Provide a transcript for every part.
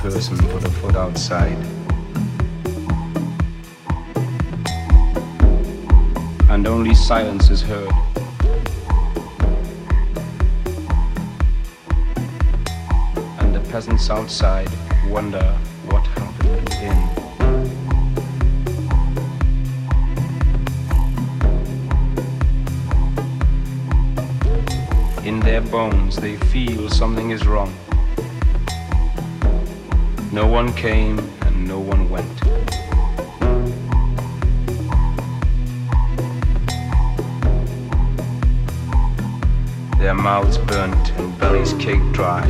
person put a foot outside. And only silence is heard. And the peasants outside wonder what happened in. In their bones, they feel something is wrong. No one came and no one went. Their mouths burnt and bellies caked dry.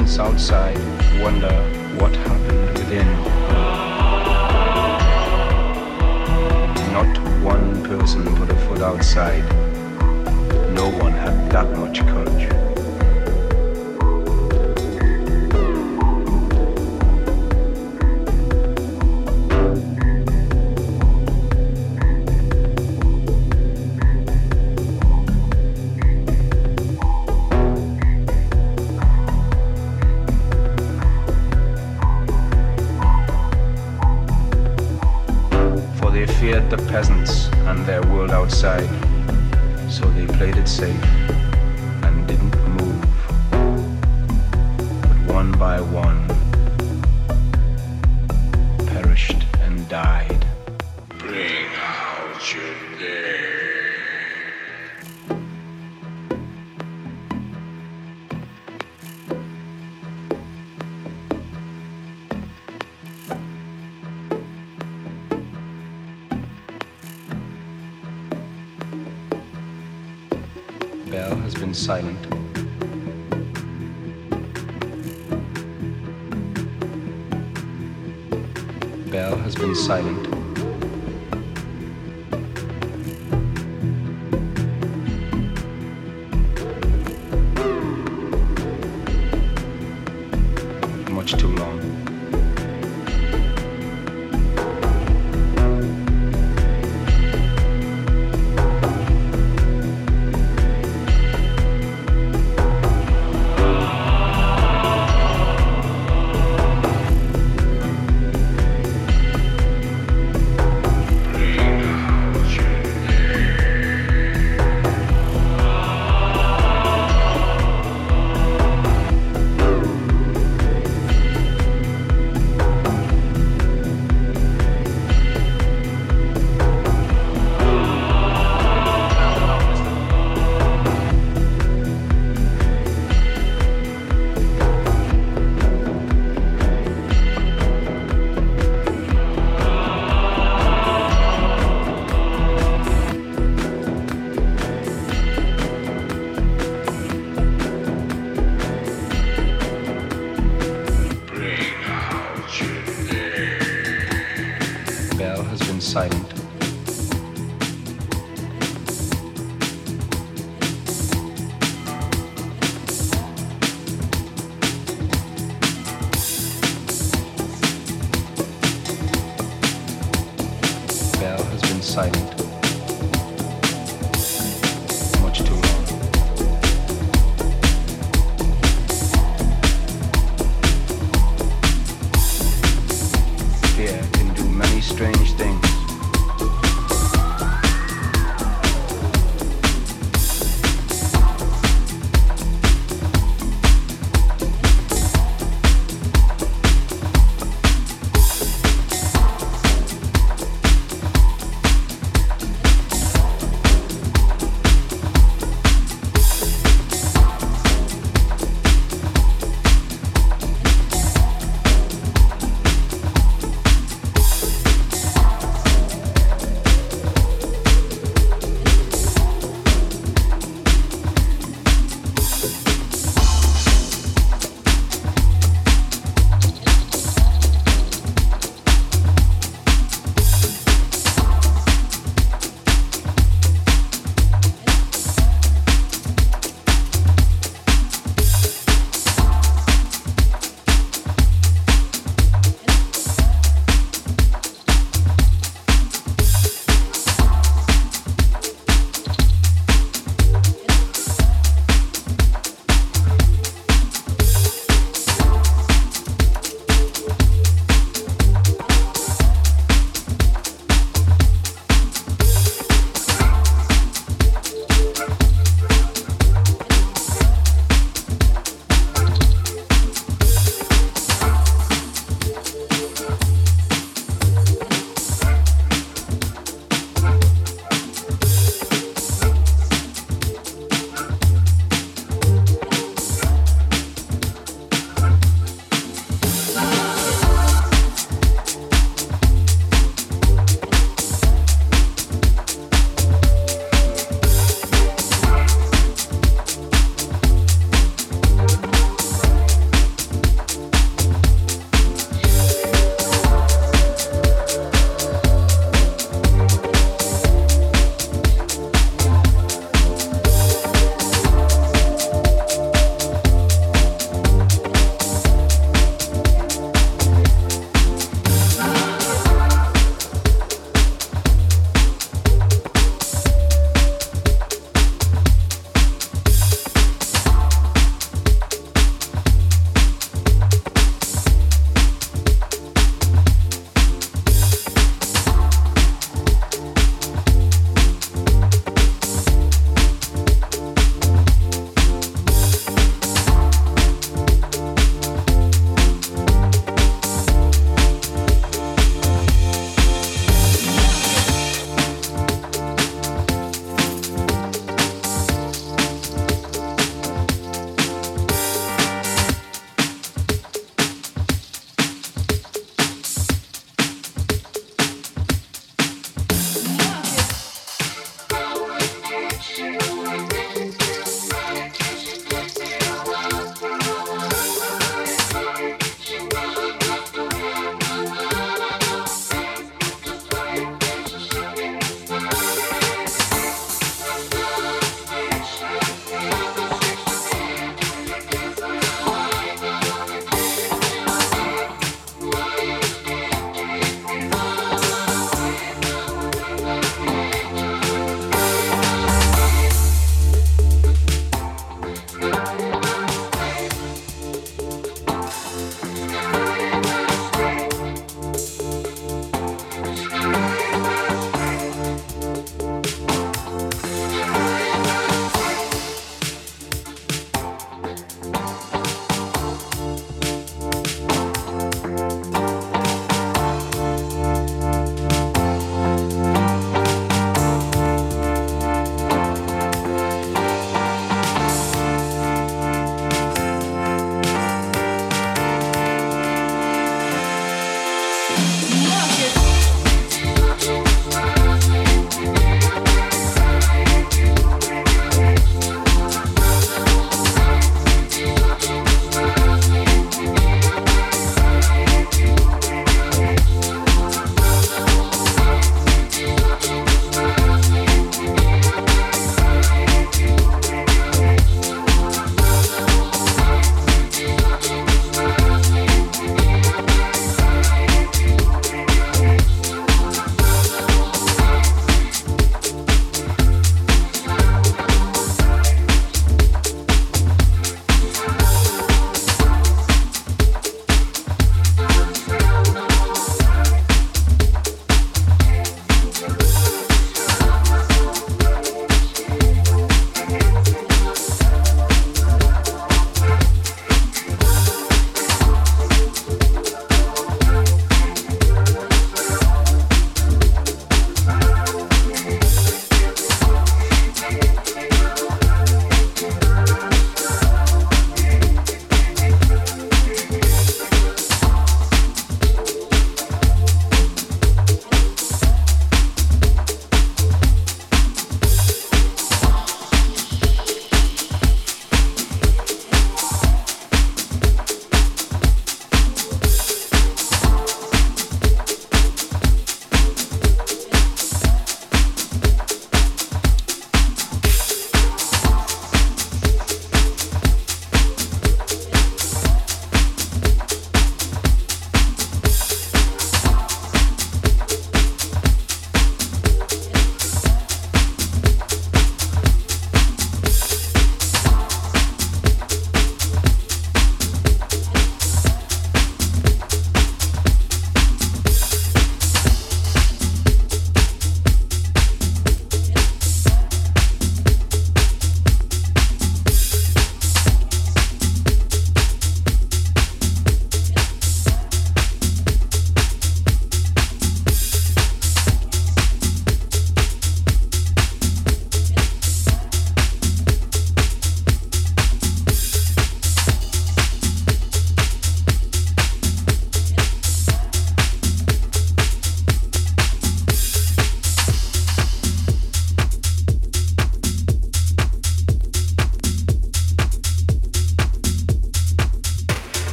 presence outside, wonder what happened within. Not one person put a foot outside. No one had that much courage. say.